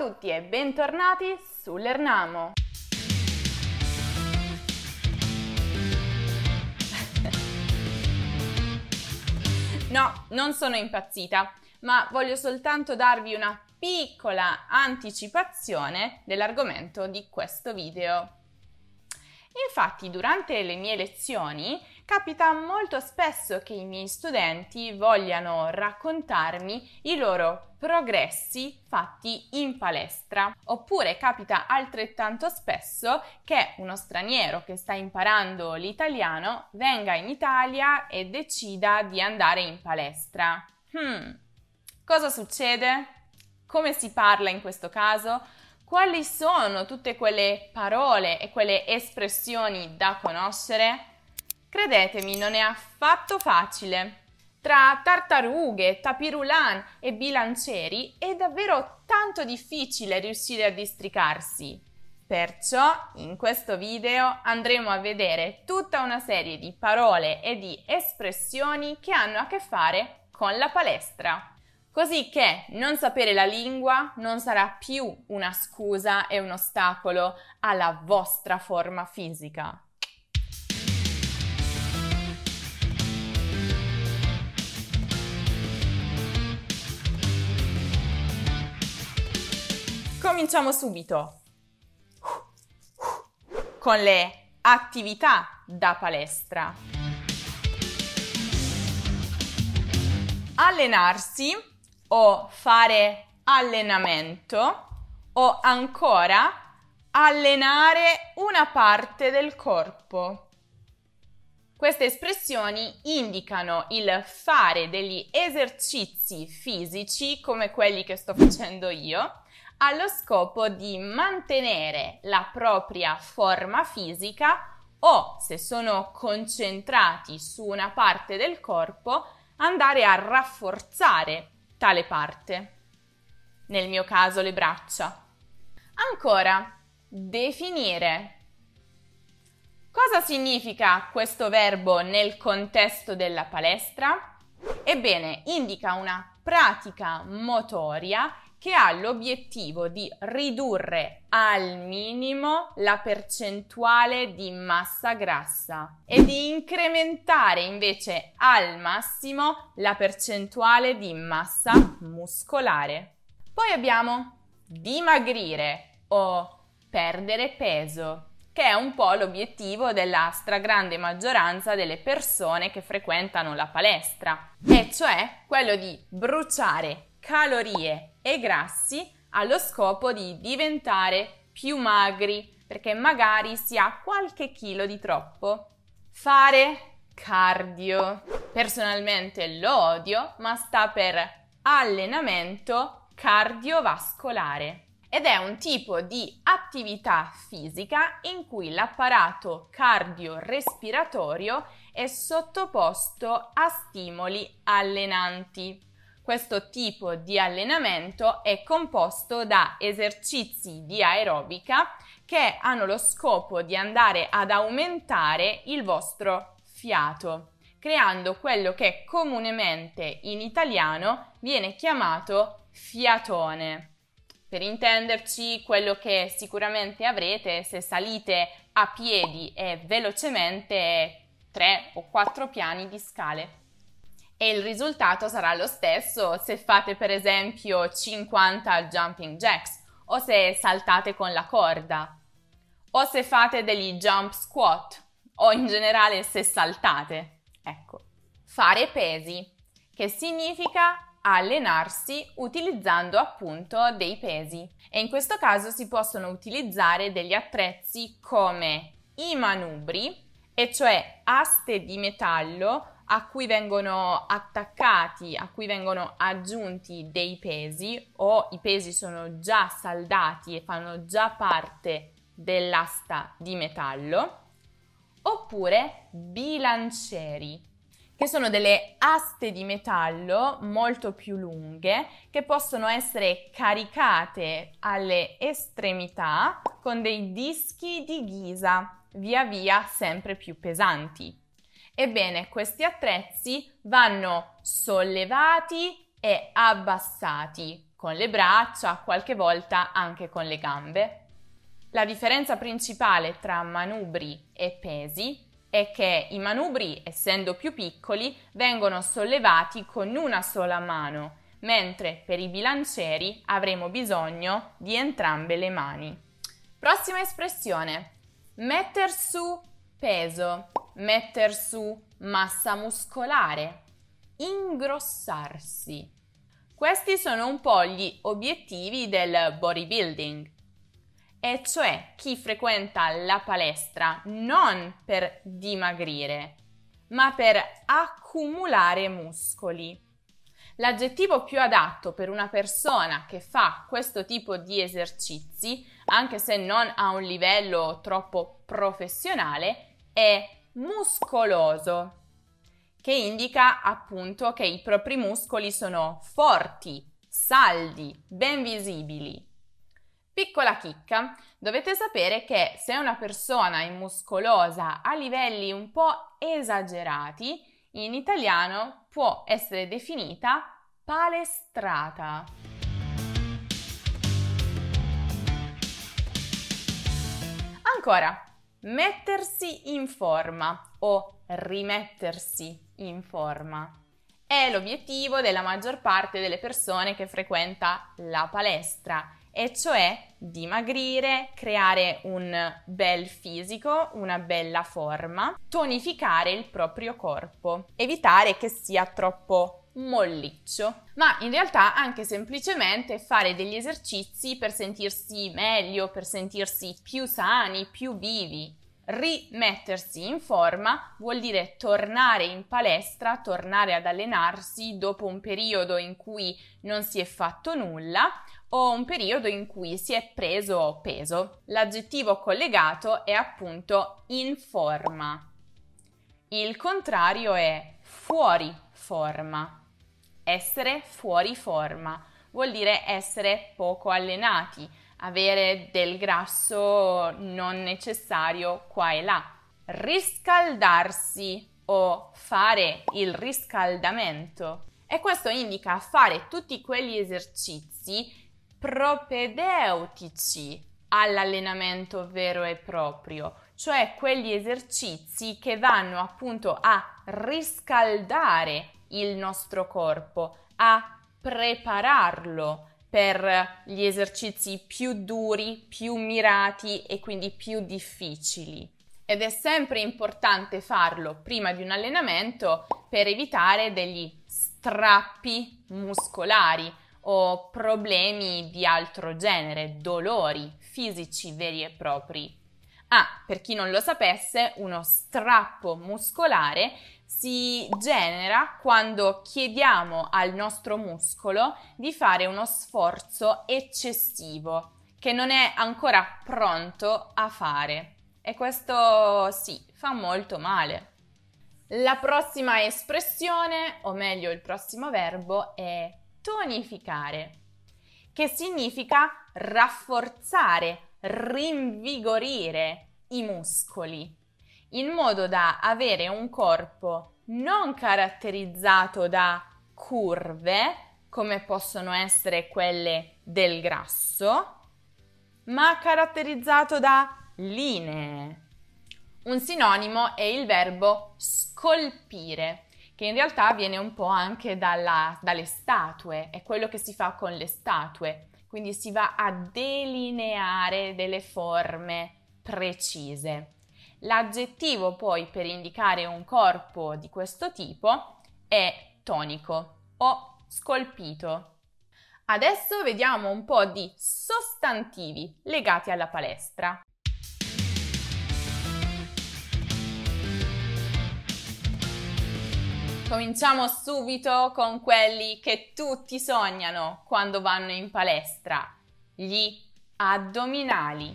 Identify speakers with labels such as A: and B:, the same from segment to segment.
A: tutti e bentornati sull'Ernamo. No, non sono impazzita, ma voglio soltanto darvi una piccola anticipazione dell'argomento di questo video. Infatti, durante le mie lezioni capita molto spesso che i miei studenti vogliano raccontarmi i loro progressi fatti in palestra. Oppure capita altrettanto spesso che uno straniero che sta imparando l'italiano venga in Italia e decida di andare in palestra. Hmm, cosa succede? Come si parla in questo caso? quali sono tutte quelle parole e quelle espressioni da conoscere? Credetemi, non è affatto facile. Tra tartarughe, tapirulan e bilancieri è davvero tanto difficile riuscire a districarsi. Perciò in questo video andremo a vedere tutta una serie di parole e di espressioni che hanno a che fare con la palestra così che non sapere la lingua non sarà più una scusa e un ostacolo alla vostra forma fisica. Cominciamo subito con le attività da palestra. Allenarsi o fare allenamento o ancora allenare una parte del corpo. Queste espressioni indicano il fare degli esercizi fisici come quelli che sto facendo io allo scopo di mantenere la propria forma fisica o, se sono concentrati su una parte del corpo, andare a rafforzare tale parte. Nel mio caso le braccia. Ancora, definire. Cosa significa questo verbo nel contesto della palestra? Ebbene, indica una pratica motoria che ha l'obiettivo di ridurre al minimo la percentuale di massa grassa e di incrementare invece al massimo la percentuale di massa muscolare. Poi abbiamo dimagrire o perdere peso, che è un po' l'obiettivo della stragrande maggioranza delle persone che frequentano la palestra, e cioè quello di bruciare calorie e grassi allo scopo di diventare più magri perché magari si ha qualche chilo di troppo. Fare cardio. Personalmente lo odio, ma sta per allenamento cardiovascolare ed è un tipo di attività fisica in cui l'apparato cardiorespiratorio è sottoposto a stimoli allenanti. Questo tipo di allenamento è composto da esercizi di aerobica che hanno lo scopo di andare ad aumentare il vostro fiato, creando quello che comunemente in italiano viene chiamato fiatone. Per intenderci, quello che sicuramente avrete se salite a piedi e velocemente tre o quattro piani di scale e il risultato sarà lo stesso se fate per esempio 50 jumping jacks o se saltate con la corda o se fate degli jump squat o in generale se saltate. Ecco, fare pesi, che significa allenarsi utilizzando appunto dei pesi e in questo caso si possono utilizzare degli attrezzi come i manubri, e cioè aste di metallo a cui vengono attaccati, a cui vengono aggiunti dei pesi o i pesi sono già saldati e fanno già parte dell'asta di metallo, oppure bilancieri, che sono delle aste di metallo molto più lunghe che possono essere caricate alle estremità con dei dischi di ghisa via via sempre più pesanti. Ebbene, questi attrezzi vanno sollevati e abbassati con le braccia, qualche volta anche con le gambe. La differenza principale tra manubri e pesi è che i manubri, essendo più piccoli, vengono sollevati con una sola mano, mentre per i bilancieri avremo bisogno di entrambe le mani. Prossima espressione. Metter su peso, metter su massa muscolare, ingrossarsi. Questi sono un po' gli obiettivi del bodybuilding e cioè chi frequenta la palestra non per dimagrire, ma per accumulare muscoli. L'aggettivo più adatto per una persona che fa questo tipo di esercizi, anche se non a un livello troppo professionale, è muscoloso, che indica appunto che i propri muscoli sono forti, saldi, ben visibili. Piccola chicca, dovete sapere che se una persona è muscolosa a livelli un po' esagerati, in italiano può essere definita palestrata. Ancora, mettersi in forma o rimettersi in forma. È l'obiettivo della maggior parte delle persone che frequenta la palestra e cioè dimagrire, creare un bel fisico, una bella forma, tonificare il proprio corpo, evitare che sia troppo molliccio, ma in realtà anche semplicemente fare degli esercizi per sentirsi meglio, per sentirsi più sani, più vivi. Rimettersi in forma vuol dire tornare in palestra, tornare ad allenarsi dopo un periodo in cui non si è fatto nulla o un periodo in cui si è preso peso. L'aggettivo collegato è appunto in forma. Il contrario è fuori forma. Essere fuori forma vuol dire essere poco allenati, avere del grasso non necessario qua e là. Riscaldarsi o fare il riscaldamento. E questo indica fare tutti quegli esercizi propedeutici all'allenamento vero e proprio, cioè quegli esercizi che vanno appunto a riscaldare il nostro corpo, a prepararlo per gli esercizi più duri, più mirati e quindi più difficili. Ed è sempre importante farlo prima di un allenamento per evitare degli strappi muscolari o problemi di altro genere, dolori fisici veri e propri. Ah, per chi non lo sapesse, uno strappo muscolare si genera quando chiediamo al nostro muscolo di fare uno sforzo eccessivo che non è ancora pronto a fare. E questo sì, fa molto male. La prossima espressione, o meglio il prossimo verbo, è tonificare, che significa rafforzare, rinvigorire i muscoli, in modo da avere un corpo non caratterizzato da curve, come possono essere quelle del grasso, ma caratterizzato da linee. Un sinonimo è il verbo scolpire, che in realtà viene un po' anche dalla, dalle statue, è quello che si fa con le statue, quindi si va a delineare delle forme precise. L'aggettivo poi per indicare un corpo di questo tipo è tonico o scolpito. Adesso vediamo un po' di sostantivi legati alla palestra. Cominciamo subito con quelli che tutti sognano quando vanno in palestra, gli addominali.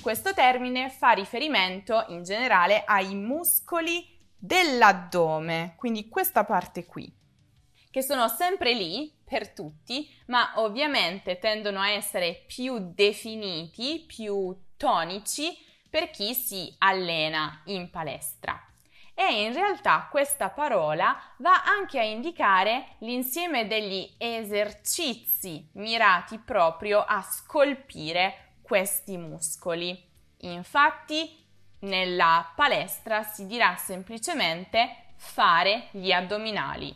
A: Questo termine fa riferimento in generale ai muscoli dell'addome, quindi questa parte qui, che sono sempre lì per tutti, ma ovviamente tendono a essere più definiti, più tonici per chi si allena in palestra. e in realtà questa parola va anche a indicare l'insieme degli esercizi mirati proprio a scolpire questi muscoli. Infatti nella palestra si dirà semplicemente fare gli addominali,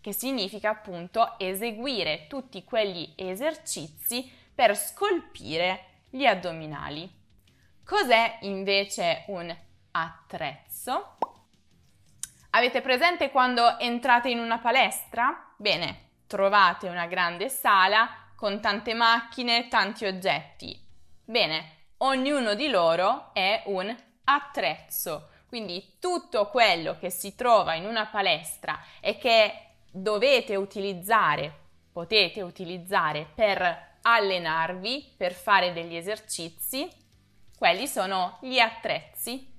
A: che significa appunto eseguire tutti quegli esercizi per scolpire gli addominali. Cos'è invece un attrezzo? Avete presente quando entrate in una palestra? Bene, trovate una grande sala con tante macchine, tanti oggetti. Bene, ognuno di loro è un attrezzo. Quindi tutto quello che si trova in una palestra e che dovete utilizzare, potete utilizzare per allenarvi, per fare degli esercizi, quelli sono gli attrezzi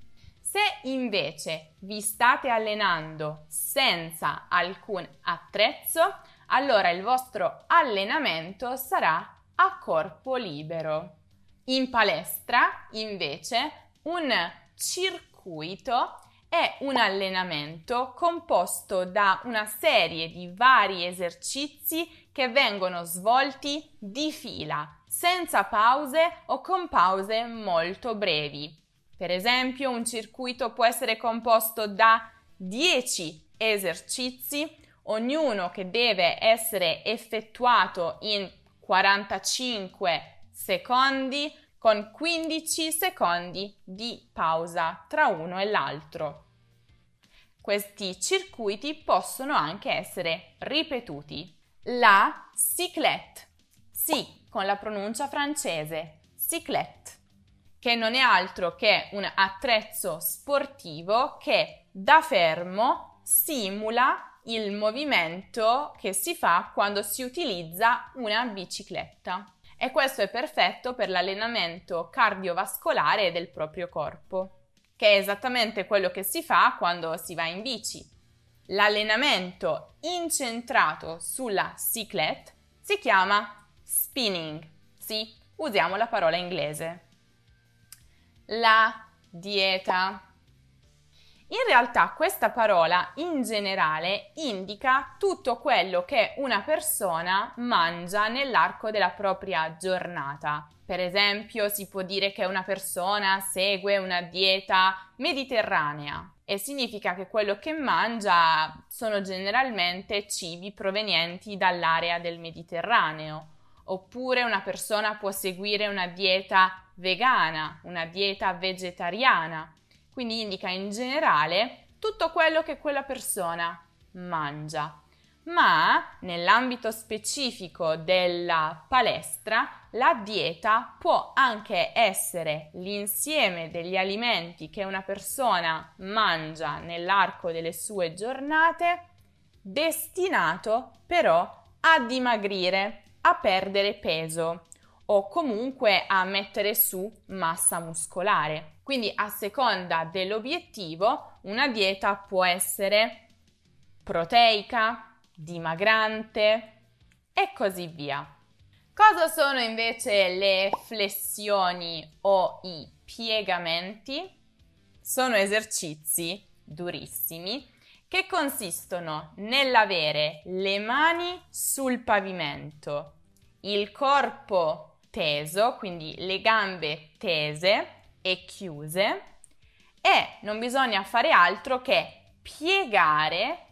A: se invece vi state allenando senza alcun attrezzo, allora il vostro allenamento sarà a corpo libero. In palestra, invece, un circuito è un allenamento composto da una serie di vari esercizi che vengono svolti di fila, senza pause o con pause molto brevi. Per esempio, un circuito può essere composto da 10 esercizi, ognuno che deve essere effettuato in 45 secondi con 15 secondi di pausa tra uno e l'altro. Questi circuiti possono anche essere ripetuti. La cyclette, sì, con la pronuncia francese, cyclette che non è altro che un attrezzo sportivo che da fermo simula il movimento che si fa quando si utilizza una bicicletta. E questo è perfetto per l'allenamento cardiovascolare del proprio corpo, che è esattamente quello che si fa quando si va in bici. L'allenamento incentrato sulla cyclette si chiama spinning. Sì, usiamo la parola inglese la dieta. In realtà questa parola in generale indica tutto quello che una persona mangia nell'arco della propria giornata. Per esempio si può dire che una persona segue una dieta mediterranea e significa che quello che mangia sono generalmente cibi provenienti dall'area del Mediterraneo. Oppure una persona può seguire una dieta vegana, una dieta vegetariana, quindi indica in generale tutto quello che quella persona mangia. Ma nell'ambito specifico della palestra, la dieta può anche essere l'insieme degli alimenti che una persona mangia nell'arco delle sue giornate, destinato però a dimagrire, a perdere peso o comunque a mettere su massa muscolare. Quindi a seconda dell'obiettivo una dieta può essere proteica, dimagrante e così via. Cosa sono invece le flessioni o i piegamenti? Sono esercizi durissimi che consistono nell'avere le mani sul pavimento, il corpo teso, quindi le gambe tese e chiuse e non bisogna fare altro che piegare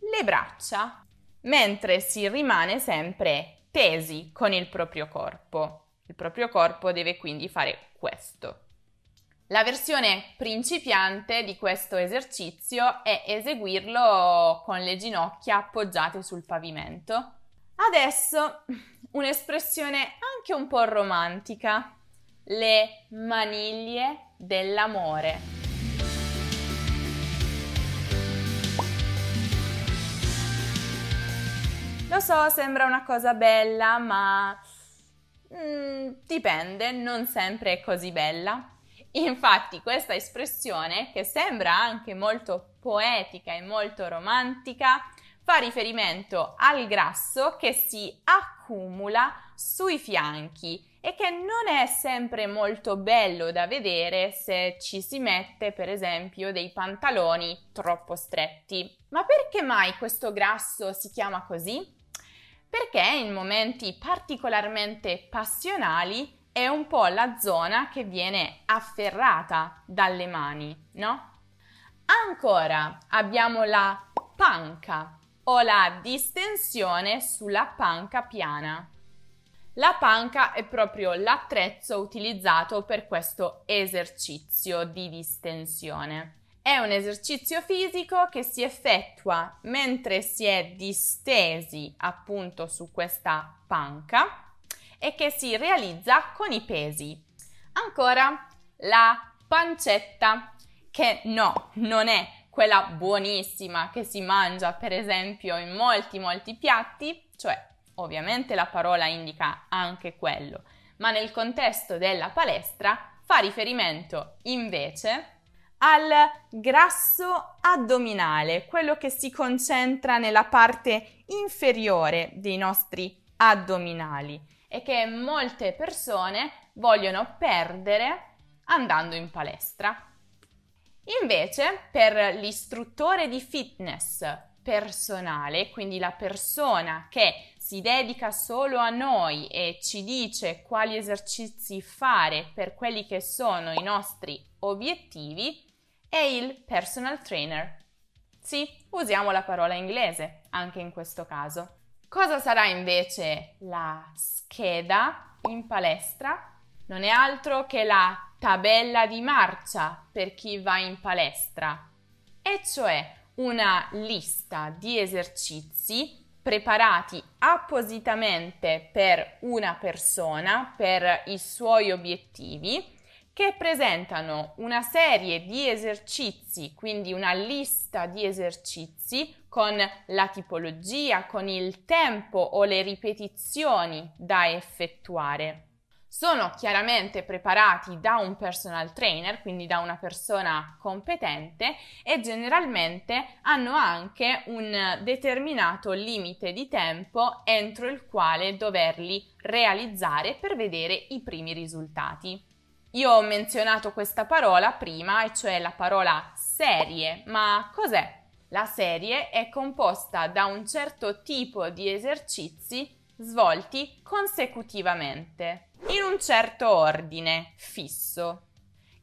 A: le braccia mentre si rimane sempre tesi con il proprio corpo. Il proprio corpo deve quindi fare questo. La versione principiante di questo esercizio è eseguirlo con le ginocchia appoggiate sul pavimento. Adesso un'espressione anche un po' romantica, le maniglie dell'amore. Lo so, sembra una cosa bella, ma mm, dipende, non sempre è così bella. Infatti questa espressione, che sembra anche molto poetica e molto romantica, fa riferimento al grasso che si accumula sui fianchi e che non è sempre molto bello da vedere se ci si mette per esempio dei pantaloni troppo stretti. Ma perché mai questo grasso si chiama così? Perché in momenti particolarmente passionali è un po' la zona che viene afferrata dalle mani, no? Ancora abbiamo la panca o la distensione sulla panca piana. La panca è proprio l'attrezzo utilizzato per questo esercizio di distensione. È un esercizio fisico che si effettua mentre si è distesi appunto su questa panca e che si realizza con i pesi. Ancora la pancetta, che no, non è quella buonissima che si mangia per esempio in molti molti piatti, cioè Ovviamente la parola indica anche quello, ma nel contesto della palestra fa riferimento invece al grasso addominale, quello che si concentra nella parte inferiore dei nostri addominali e che molte persone vogliono perdere andando in palestra. Invece, per l'istruttore di fitness personale, quindi la persona che si dedica solo a noi e ci dice quali esercizi fare per quelli che sono i nostri obiettivi, è il personal trainer. Sì, usiamo la parola inglese anche in questo caso. Cosa sarà invece la scheda in palestra? Non è altro che la tabella di marcia per chi va in palestra, e cioè una lista di esercizi preparati appositamente per una persona, per i suoi obiettivi, che presentano una serie di esercizi, quindi una lista di esercizi con la tipologia, con il tempo o le ripetizioni da effettuare sono chiaramente preparati da un personal trainer, quindi da una persona competente e generalmente hanno anche un determinato limite di tempo entro il quale doverli realizzare per vedere i primi risultati. Io ho menzionato questa parola prima, e cioè la parola serie, ma cos'è? La serie è composta da un certo tipo di esercizi svolti consecutivamente in un certo ordine fisso.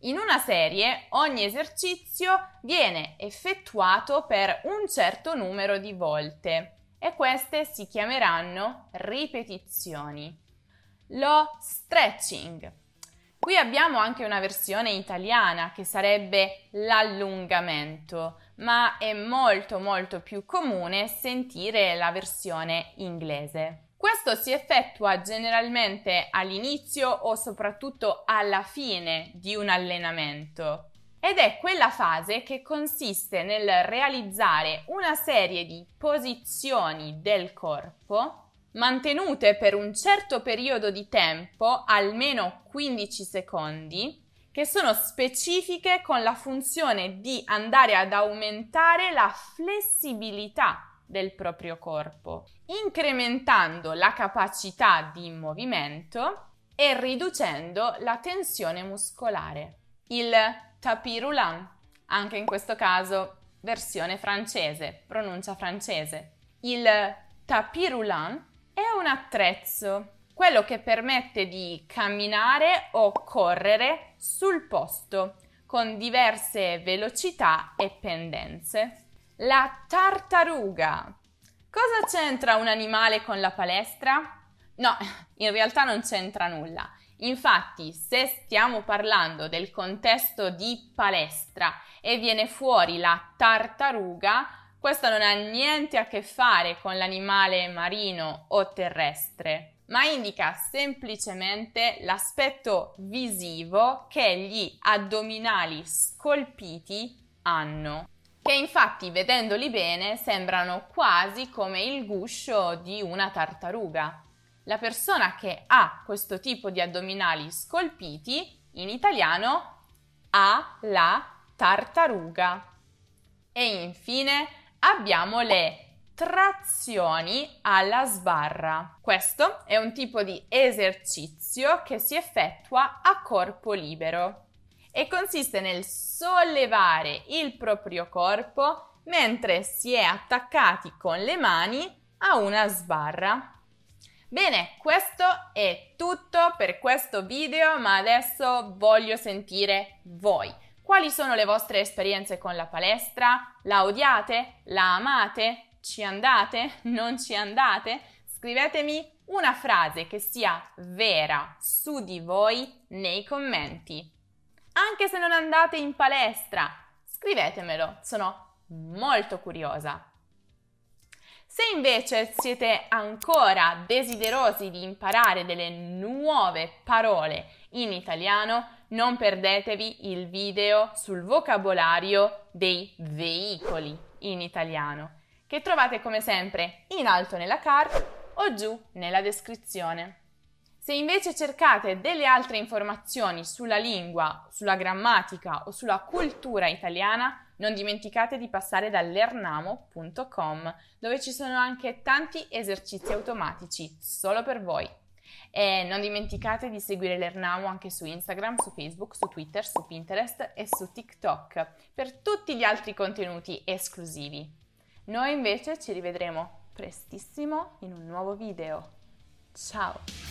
A: In una serie ogni esercizio viene effettuato per un certo numero di volte e queste si chiameranno ripetizioni. Lo stretching. Qui abbiamo anche una versione italiana che sarebbe l'allungamento, ma è molto molto più comune sentire la versione inglese. Questo si effettua generalmente all'inizio o soprattutto alla fine di un allenamento ed è quella fase che consiste nel realizzare una serie di posizioni del corpo mantenute per un certo periodo di tempo, almeno 15 secondi, che sono specifiche con la funzione di andare ad aumentare la flessibilità del proprio corpo, incrementando la capacità di movimento e riducendo la tensione muscolare. Il tapis roulant, anche in questo caso versione francese, pronuncia francese. Il tapis roulant è un attrezzo, quello che permette di camminare o correre sul posto con diverse velocità e pendenze. La tartaruga. Cosa c'entra un animale con la palestra? No, in realtà non c'entra nulla. Infatti, se stiamo parlando del contesto di palestra e viene fuori la tartaruga, questo non ha niente a che fare con l'animale marino o terrestre, ma indica semplicemente l'aspetto visivo che gli addominali scolpiti hanno che infatti vedendoli bene sembrano quasi come il guscio di una tartaruga. La persona che ha questo tipo di addominali scolpiti in italiano ha la tartaruga. E infine abbiamo le trazioni alla sbarra. Questo è un tipo di esercizio che si effettua a corpo libero e consiste nel sollevare il proprio corpo mentre si è attaccati con le mani a una sbarra. Bene, questo è tutto per questo video, ma adesso voglio sentire voi. Quali sono le vostre esperienze con la palestra? La odiate? La amate? Ci andate? Non ci andate? Scrivetemi una frase che sia vera su di voi nei commenti. Anche se non andate in palestra, scrivetemelo, sono molto curiosa. Se invece siete ancora desiderosi di imparare delle nuove parole in italiano, non perdetevi il video sul vocabolario dei veicoli in italiano che trovate come sempre in alto nella card o giù nella descrizione. Se invece cercate delle altre informazioni sulla lingua, sulla grammatica o sulla cultura italiana, non dimenticate di passare da dove ci sono anche tanti esercizi automatici solo per voi. E non dimenticate di seguire l'Ernamo anche su Instagram, su Facebook, su Twitter, su Pinterest e su TikTok per tutti gli altri contenuti esclusivi. Noi invece ci rivedremo prestissimo in un nuovo video. Ciao!